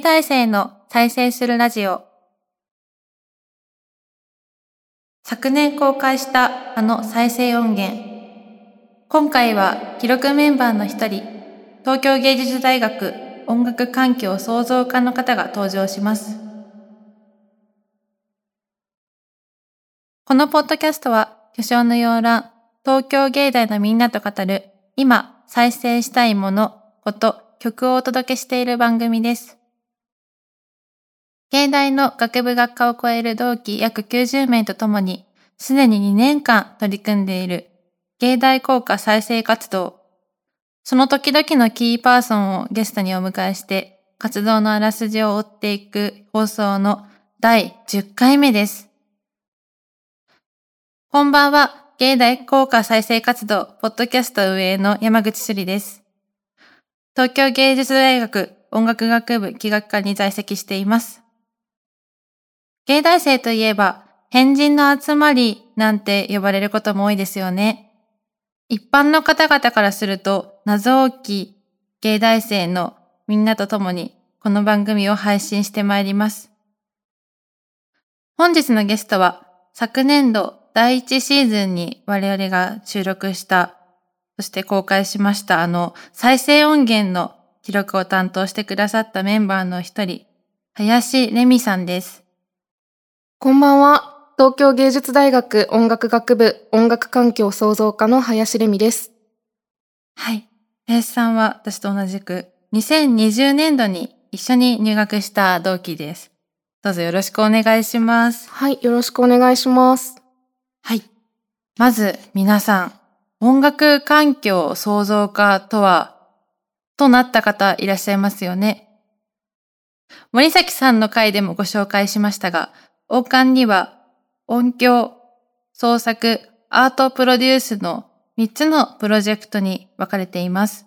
芸大生の再生するラジオ。昨年公開したあの再生音源。今回は記録メンバーの一人東京芸術大学音楽環境創造科の方が登場します。このポッドキャストは巨匠の洋覧東京芸大のみんなと語る今再生したいもの、こと、曲をお届けしている番組です。芸大の学部学科を超える同期約90名とともに、すでに2年間取り組んでいる芸大効果再生活動。その時々のキーパーソンをゲストにお迎えして、活動のあらすじを追っていく放送の第10回目です。こんばんは、芸大効果再生活動、ポッドキャスト運営の山口朱里です。東京芸術大学音楽学部企画科に在籍しています。芸大生といえば、変人の集まりなんて呼ばれることも多いですよね。一般の方々からすると謎多き芸大生のみんなと共にこの番組を配信してまいります。本日のゲストは昨年度第1シーズンに我々が収録した、そして公開しましたあの再生音源の記録を担当してくださったメンバーの一人、林レミさんです。こんばんは。東京芸術大学音楽学部音楽環境創造科の林レミです。はい。林さんは私と同じく2020年度に一緒に入学した同期です。どうぞよろしくお願いします。はい、よろしくお願いします。はい。まず皆さん、音楽環境創造化とは、となった方いらっしゃいますよね。森崎さんの回でもご紹介しましたが、王冠には音響、創作、アートプロデュースの3つのプロジェクトに分かれています。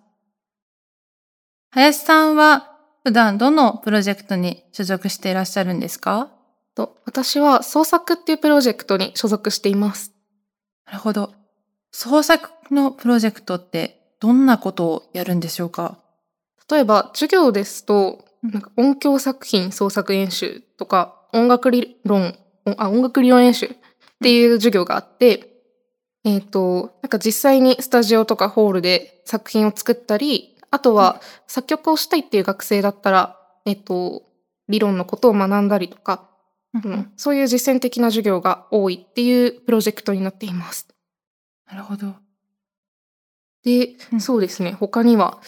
林さんは普段どのプロジェクトに所属していらっしゃるんですか？と私は創作っていうプロジェクトに所属しています。なるほど。創作のプロジェクトってどんなことをやるんでしょうか？例えば授業ですと、なんか音響作品創作演習とか音楽理論あ音楽理論演習っていう授業があって、うん、えっ、ー、となんか実際にスタジオとかホールで作品を作ったりあとは作曲をしたいっていう学生だったら、えっ、ー、と理論のことを学んだりとかうん、そういう実践的な授業が多いっていうプロジェクトになっています。なるほど。で、うん、そうですね他には、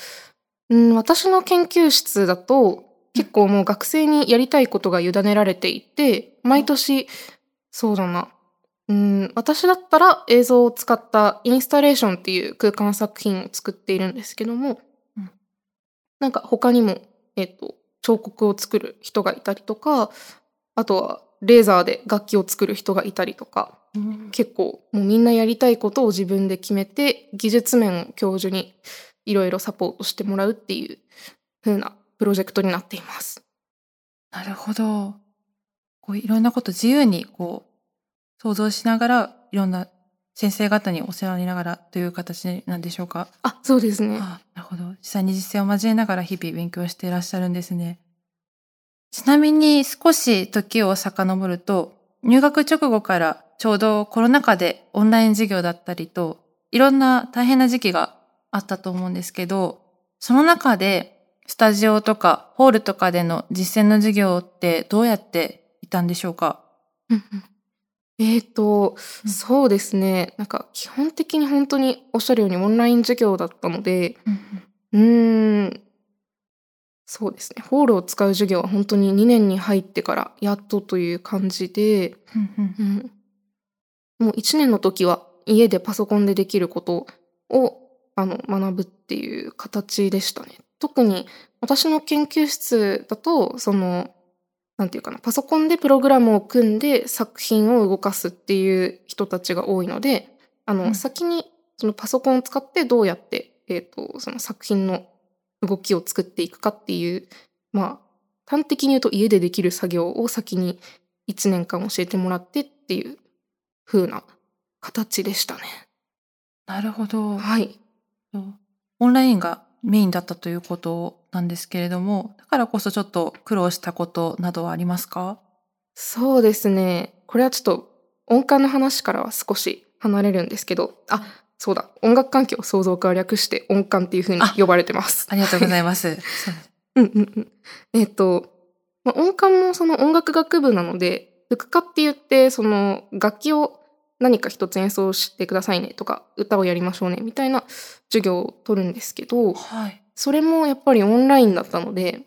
うん、私の研究室だと結構もう学生にやりたいことが委ねられていて毎年そうだな。うん私だったら映像を使ったインスタレーションっていう空間作品を作っているんですけども、うん、なんか他にも、えっと、彫刻を作る人がいたりとかあとはレーザーで楽器を作る人がいたりとか、うん、結構もうみんなやりたいことを自分で決めて技術面を教授にいろいろサポートしてもらうっていう風なプロジェクトになっています。なるほど。こういろんなこと自由にこう想像しながらいろんな先生方にお世話になりながらという形なんでしょうか？あ、そうですね。なるほど。実際に実践を交えながら日々勉強していらっしゃるんですね。ちなみに少し時を遡ると、入学直後からちょうどコロナ禍でオンライン授業だったりと、いろんな大変な時期があったと思うんですけど、その中でスタジオとかホールとかでの実践の授業ってどうやっていたんでしょうか？えっ、と、うん、そうですね。なんか基本的に本当におっしゃるようにオンライン授業だったので、うん、うん。そうですね。ホールを使う授業は本当に2年に入ってからやっとという感じで、うん、もう1年の時は家でパソコンでできることをあの学ぶっていう形でしたね。特に私の研究室だとそのなんていうかなパソコンでプログラムを組んで作品を動かすっていう人たちが多いのであの、うん、先にそのパソコンを使ってどうやって、えーとその作品の動きを作っていくかっていうまあ端的に言うと家でできる作業を先に1年間教えてもらってっていう風な形でしたね。なるほど。はい。オンラインがメインだったということなんですけれども、だからこそちょっと苦労したことなどはありますか？そうですね。これはちょっと音感の話からは少し離れるんですけど、あ、そうだ。音楽環境創造化を略して音感っていうふうに呼ばれてます。ありがとうございます。うんうんうん。えっ、ー、と、まあ、音感もその音楽学部なので、副科って言ってその楽器を何か一つ演奏してくださいねとか歌をやりましょうねみたいな授業を取るんですけど、はい、それもやっぱりオンラインだったので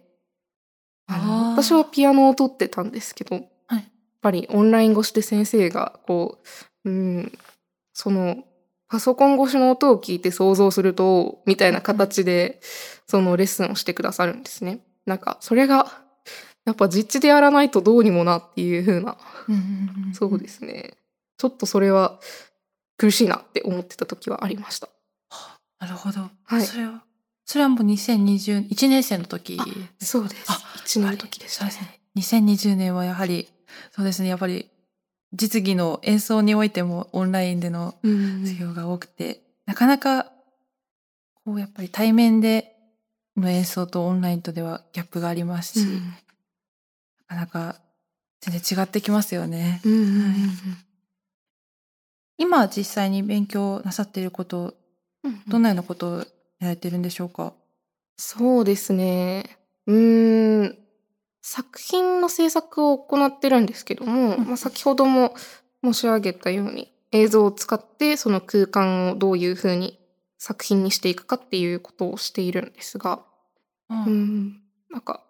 あの私はピアノを取ってたんですけど、はい、やっぱりオンライン越しで先生がこう、うん、そのパソコン越しの音を聞いて想像するとみたいな形でそのレッスンをしてくださるんですね。なんかそれがやっぱ実地でやらないとどうにもなっていう風な、そうですねちょっとそれは苦しいなって思ってた時はありました。なるほど。はい。それはそれはもう2020 1年生の時そうです。あ、1年の時でしたね。2020年はやはりそうですねやっぱり実技の演奏においてもオンラインでの授業が多くて、なかなかこうやっぱり対面での演奏とオンラインとではギャップがありますし、うん、なかなか全然違ってきますよね。うんうんうんはい、今実際に勉強なさっていること、うんうん、どんなようなことをやられてるんでしょうか？そうですね。うん、作品の制作を行ってるんですけども、うん、まあ、先ほども申し上げたように映像を使ってその空間をどういうふうに作品にしていくかっていうことをしているんですが、うん、うん。なんか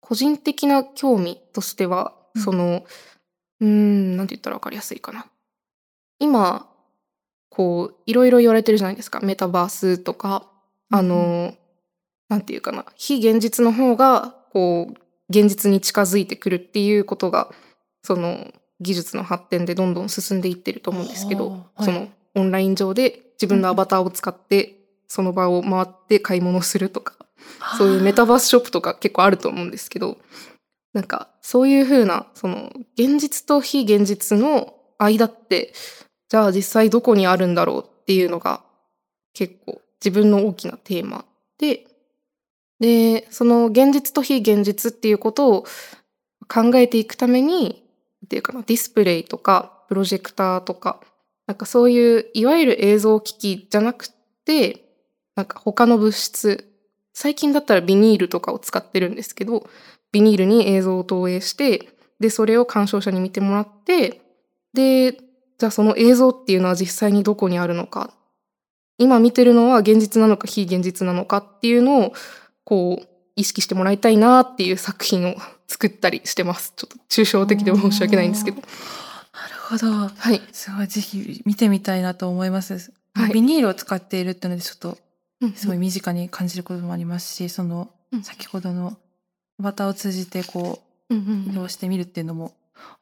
個人的な興味としては、うん、そのうんなんて言ったら分かりやすいかな。今こういろいろ言われてるじゃないですか。メタバースとかあの、うん、なんていうかな。非現実の方がこう現実に近づいてくるっていうことがその技術の発展でどんどん進んでいってると思うんですけど、はい、そのオンライン上で自分のアバターを使ってその場を回って買い物するとかそういうメタバースショップとか結構あると思うんですけどなんかそういう風なその現実と非現実の間ってじゃあ実際どこにあるんだろうっていうのが結構自分の大きなテーマで。でその現実と非現実っていうことを考えていくためにっていうかなディスプレイとかプロジェクターとかなんかそういういわゆる映像機器じゃなくてなんか他の物質最近だったらビニールとかを使ってるんですけどビニールに映像を投影してでそれを鑑賞者に見てもらってでじゃあその映像っていうのは実際にどこにあるのか今見てるのは現実なのか非現実なのかっていうのをこう意識してもらいたいなっていう作品を作ったりしてます。ちょっと抽象的で申し訳ないんですけど。なるほど。はい。すごいぜひ見てみたいなと思います。はい、ビニールを使っているっていうのでちょっとすごい身近に感じることもありますし、その先ほどのアバターを通じてこう移動してみるっていうのも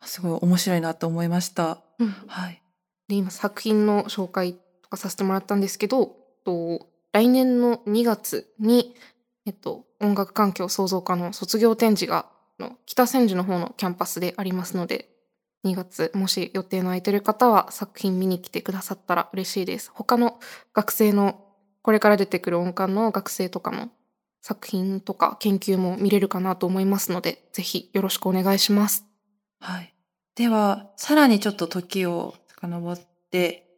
すごい面白いなと思いました。うん、はい。で今作品の紹介とかさせてもらったんですけど、と来年の2月にえっと音楽環境創造科の卒業展示がの北千住の方のキャンパスでありますので、2月もし予定の空いてる方は作品見に来てくださったら嬉しいです。他の学生のこれから出てくる音感の学生とかの作品とか研究も見れるかなと思いますので、ぜひよろしくお願いします。はい。では、さらにちょっと時を遡って、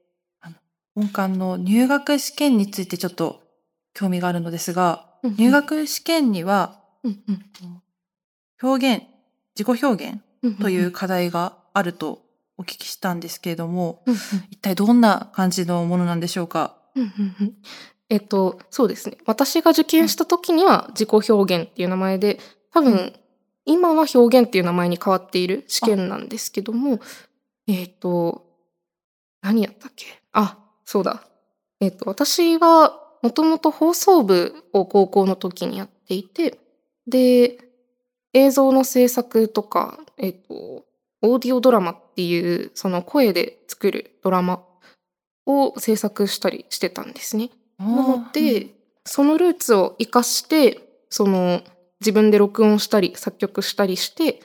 あの音感の入学試験についてちょっと興味があるのですが、うんうん、入学試験には、うんうん、表現、自己表現という課題があるとお聞きしたんですけれども、うんうん、一体どんな感じのものなんでしょうか、うんうんうん、えっと、そうですね。私が受験した時には自己表現っていう名前で、多分、今は表現っていう名前に変わっている試験なんですけども、えっと、何やったっけ？あ、そうだ。えっと、私はもともと放送部を高校の時にやっていて、で、映像の制作とか、えっと、オーディオドラマっていう、その声で作るドラマを制作したりしてたんですね。なので、うん、そのルーツを生かしてその自分で録音したり作曲したりして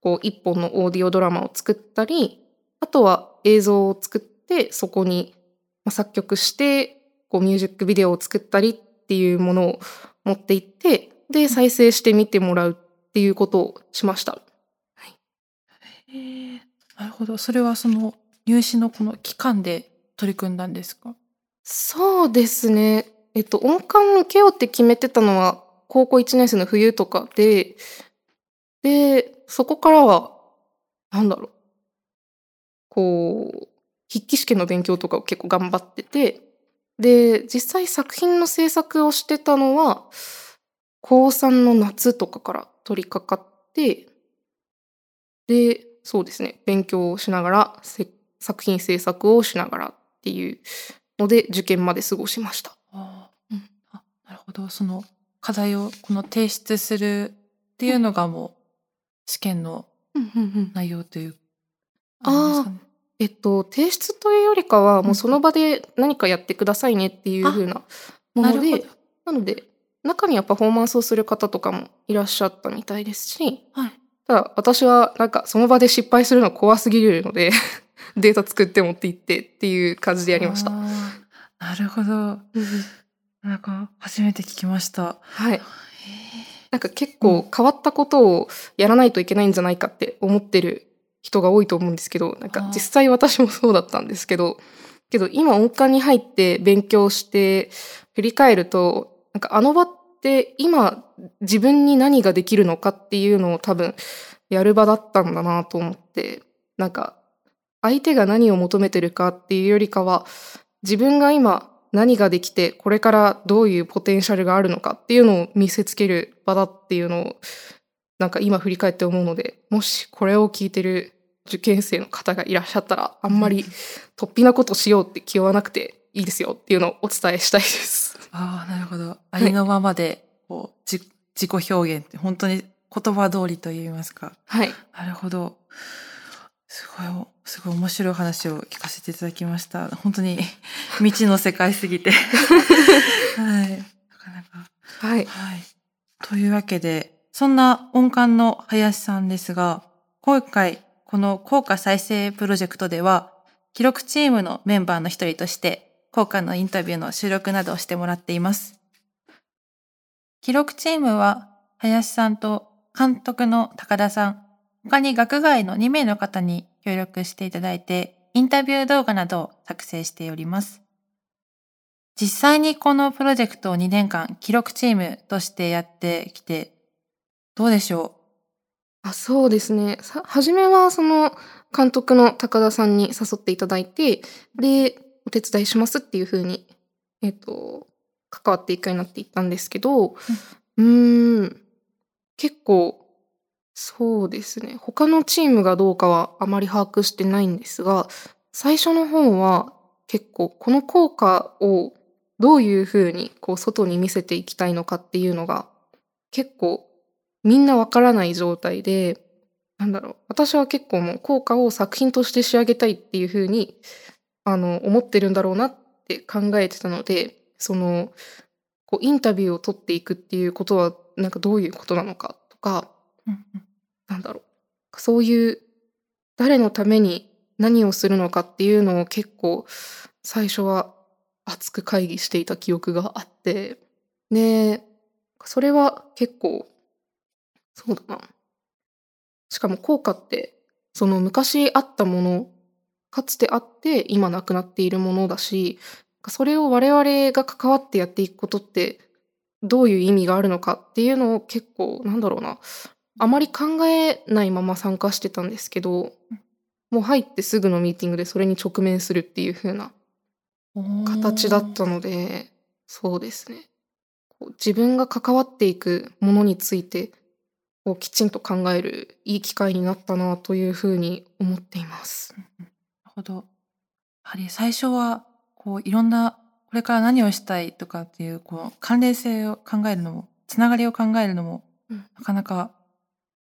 こう一本のオーディオドラマを作ったりあとは映像を作ってそこに作曲してこうミュージックビデオを作ったりっっていうものを持って行ってで再生してみてもらうっていうことをしました。はい、えー、なるほど。それはその入試のこの期間で取り組んだんですか？そうですね。えっと音感受けようって決めてたのは高校1年生の冬とかででそこからはなんだろう。こう筆記試験の勉強とかを結構頑張っててで実際作品の制作をしてたのは高3の夏とかから取り掛かってでそうですね。勉強をしながら作品制作をしながらっていうので受験まで過ごしました。あ、うん、あなるほど。その課題をこの提出するっていうのがもう試験の内容という、ああえっと提出というよりかはもうその場で何かやってくださいねっていう風なものでなので中にはパフォーマンスをする方とかもいらっしゃったみたいですし、はい、ただ私はなんかその場で失敗するの怖すぎるので データ作って持って行ってっていう感じでやりました。なるほど。なんか初めて聞きました。はい。なんか結構変わったことをやらないといけないんじゃないかって思ってる人が多いと思うんですけど、なんか実際私もそうだったんですけど、けど今音感に入って勉強して振り返ると、なんかあの場って今自分に何ができるのかっていうのを多分やる場だったんだなと思って、なんか相手が何を求めてるかっていうよりかは、自分が今何ができて、これからどういうポテンシャルがあるのかっていうのを見せつける場だっていうのを、なんか今振り返って思うので、もしこれを聞いてる受験生の方がいらっしゃったら、あんまり突飛なことしようって気負わなくていいですよっていうのをお伝えしたいです。ああ、なるほど。ありのままで、こう、自己表現って本当に言葉通りと言いますか。はい。なるほど。すごい、すごい面白い話を聞かせていただきました。本当に 未知の世界すぎて はい。なかなか。はい。はい。というわけで、そんな音感の林さんですが、今回、この効果再生プロジェクトでは、記録チームのメンバーの一人として、効果のインタビューの収録などをしてもらっています。記録チームは、林さんと監督の高田さん、他に学外の2名の方に協力していただいて、インタビュー動画などを作成しております。実際にこのプロジェクトを2年間記録チームとしてやってきて、どうでしょう？あそうですね。はじめはその監督の高田さんに誘っていただいて、で、お手伝いしますっていうふうに、えっ、ー、と、関わっていくようになっていったんですけど、うん、ん、結構そうですね。他のチームがどうかはあまり把握してないんですが、最初の方は結構この効果をどういうふうにこう外に見せていきたいのかっていうのが結構みんなわからない状態で、なんだろう。私は結構もう効果を作品として仕上げたいっていうふうにあの思ってるんだろうなって考えてたので、そのこうインタビューを取っていくっていうことはなんかどういうことなのかとか、なんだろう。そういう誰のために何をするのかっていうのを結構最初は熱く会議していた記憶があって。でそれは結構そうだな。しかも効果ってその昔あったものかつてあって今なくなっているものだしそれを我々が関わってやっていくことってどういう意味があるのかっていうのを結構なんだろうな。あまり考えないまま参加してたんですけど、もう入ってすぐのミーティングでそれに直面するっていう風な形だったので、そうですね。自分が関わっていくものについてをきちんと考えるいい機会になったなというふうに思っています。なるほど。やはり最初はこういろんなこれから何をしたいとかっていうこう関連性を考えるのもつながりを考えるのも、なかなか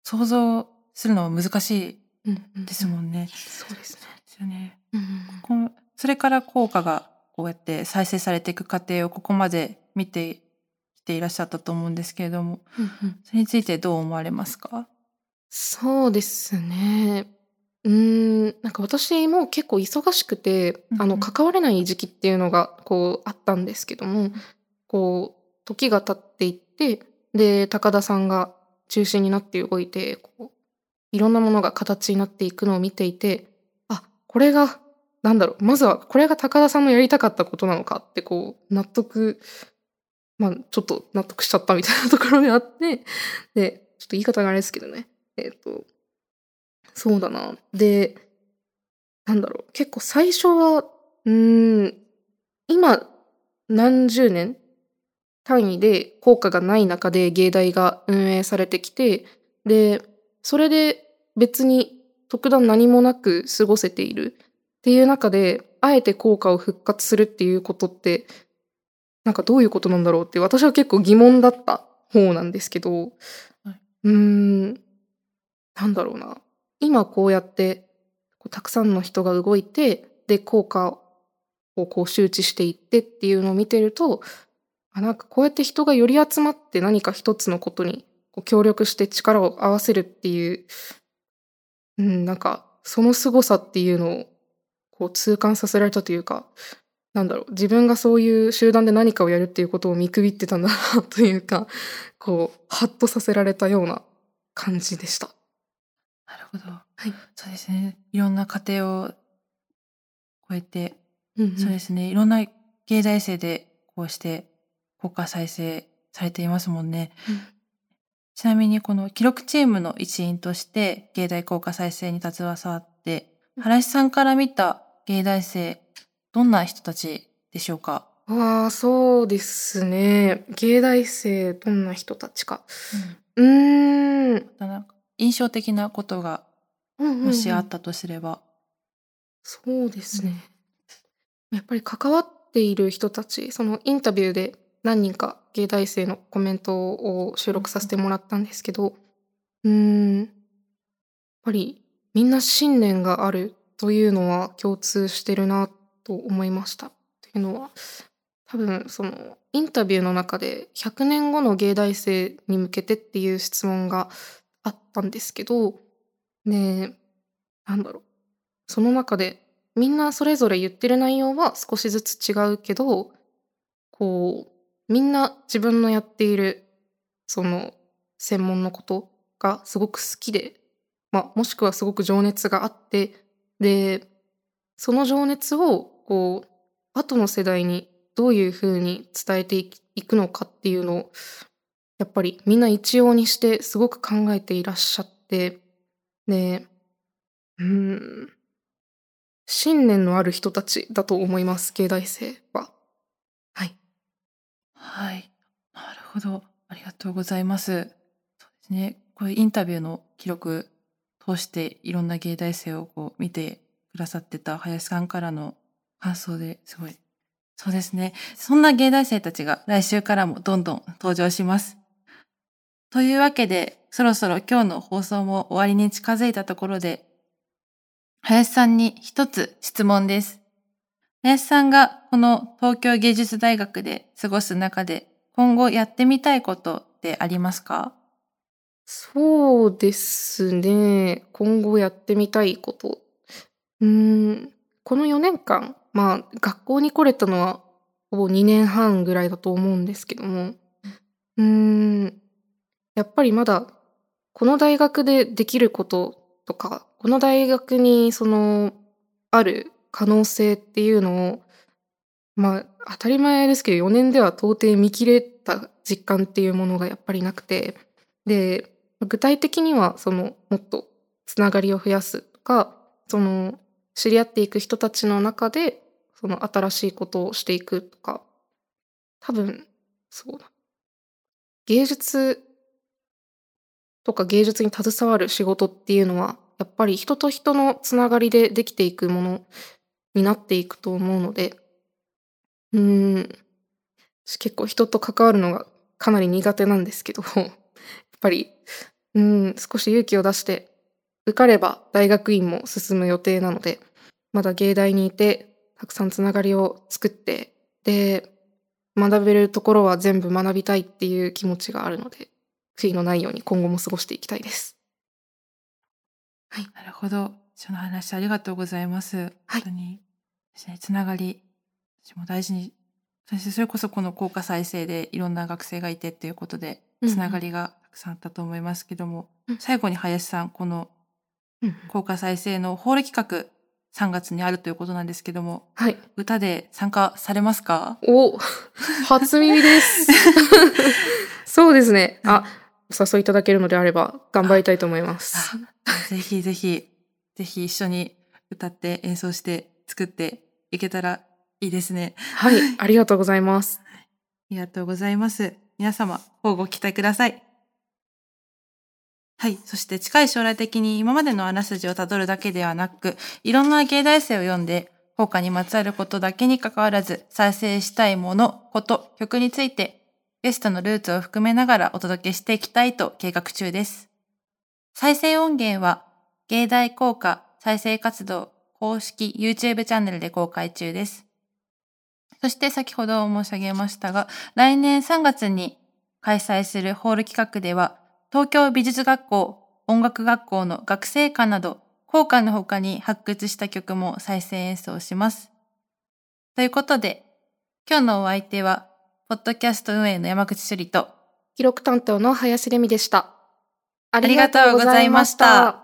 想像するのは難しいですもんね。うんうんうん、そうですね。ですよね。うんうん、それから効果がこうやって再生されていく過程をここまで見てきていらっしゃったと思うんですけれども、うんうん、それについてどう思われますか？そうですね。うん、なんか私も結構忙しくて、うんうん、あの関われない時期っていうのがこうあったんですけども、こう時が経っていってで高田さんが中心になって動いてこういろんなものが形になっていくのを見ていてあこれがなんだろうまずはこれが高田さんのやりたかったことなのかってこう納得まあちょっと納得しちゃったみたいなところであってでちょっと言い方があれですけどね。えっ、とそうだな。でなんだろう。結構最初はうん今何十年単位で効果がない中で芸大が運営されてきてでそれで別に特段何もなく過ごせているっていう中であえて効果を復活するっていうことってなんかどういうことなんだろうって私は結構疑問だった方なんですけど、はい、うーんなんだろうな。今こうやってたくさんの人が動いてで効果をこう周知していってっていうのを見てるとあなんかこうやって人がより集まって何か一つのことにこう協力して力を合わせるっていう、うん、なんかその凄さっていうのをこう痛感させられたというかなんだろう自分がそういう集団で何かをやるっていうことを見くびってたんだなというかこうハッとさせられたような感じでした。なるほど、はい、そうですね。いろんな家庭を超えて、うんうん、そうですね。いろんな芸大生でこうして国家再生されていますもんね。うん、ちなみにこの記録チームの一員として芸大効果再生に携わって、原さんから見た芸大生どんな人たちでしょうか？ああそうですね。芸大生どんな人たちか。うん、ん。印象的なことがもしあったとすれば、そうですね、うん、やっぱり関わっている人たちそのインタビューで何人か芸大生のコメントを収録させてもらったんですけどうんやっぱりみんな信念があるというのは共通してるなと思いました。っていうのは多分そのインタビューの中で100年後の芸大生に向けてっていう質問があったんですけどねなんだろうその中でみんなそれぞれ言ってる内容は少しずつ違うけどこうみんな自分のやっているその専門のことがすごく好きで、まあ、もしくはすごく情熱があってでその情熱をこう後の世代にどういうふうに伝えていくのかっていうのをやっぱりみんな一様にしてすごく考えていらっしゃってでうん信念のある人たちだと思います芸大生は。はい。なるほど。ありがとうございます。そうですね。これインタビューの記録通していろんな芸大生をこう見てくださってた林さんからの感想ですごい。そうですね。そんな芸大生たちが来週からもどんどん登場します。というわけで、そろそろ今日の放送も終わりに近づいたところで、林さんに一つ質問です。林さんがこの東京芸術大学で過ごす中で今後やってみたいことってありますか？そうですね。今後やってみたいこと。うん、この4年間、まあ、学校に来れたのはほぼ2年半ぐらいだと思うんですけども、うん、やっぱりまだこの大学でできることとか、この大学にそのある可能性っていうのを、まあ、当たり前ですけど4年では到底見切れた実感っていうものがやっぱりなくて、で、具体的にはそのもっとつながりを増やすとか、その知り合っていく人たちの中でその新しいことをしていくとか多分そうだ。芸術とか芸術に携わる仕事っていうのはやっぱり人と人のつながりでできていくものになっていくと思うのでうん結構人と関わるのがかなり苦手なんですけど やっぱりうん少し勇気を出して受かれば大学院も進む予定なのでまだ芸大にいてたくさんつながりを作ってで学べるところは全部学びたいっていう気持ちがあるので悔いのないように今後も過ごしていきたいです。はい、なるほどその話ありがとうございます。はい、本当につながり私も大事にそしてそれこそこの効果再生でいろんな学生がいてっていうことでつながりがたくさんあったと思いますけども、うん最後に林さんこのうん効果再生のホール企画3月にあるということなんですけどもはい。歌で参加されますか？お、初耳です。そうですね。あ、お誘いいただけるのであれば頑張りたいと思います。ぜひぜひぜひ一緒に歌って演奏して作っていけたらいいですねはい、ありがとうございます。ありがとうございます。皆様、乞うご期待ください。はい。そして近い将来的に今までのあらすじをたどるだけではなく、いろんな芸大生を読んで、効果にまつわることだけに関わらず、再生したいもの、こと、曲について、ゲストのルーツを含めながらお届けしていきたいと計画中です。再生音源は、芸大効果再生活動公式 YouTube チャンネルで公開中です。そして先ほど申し上げましたが、来年3月に開催するホール企画では、東京美術学校、音楽学校の学生館など、校歌の他に発掘した曲も再生演奏します。ということで、今日のお相手は、ポッドキャスト運営の山口処理と、記録担当の林レミでした。ありがとうございました。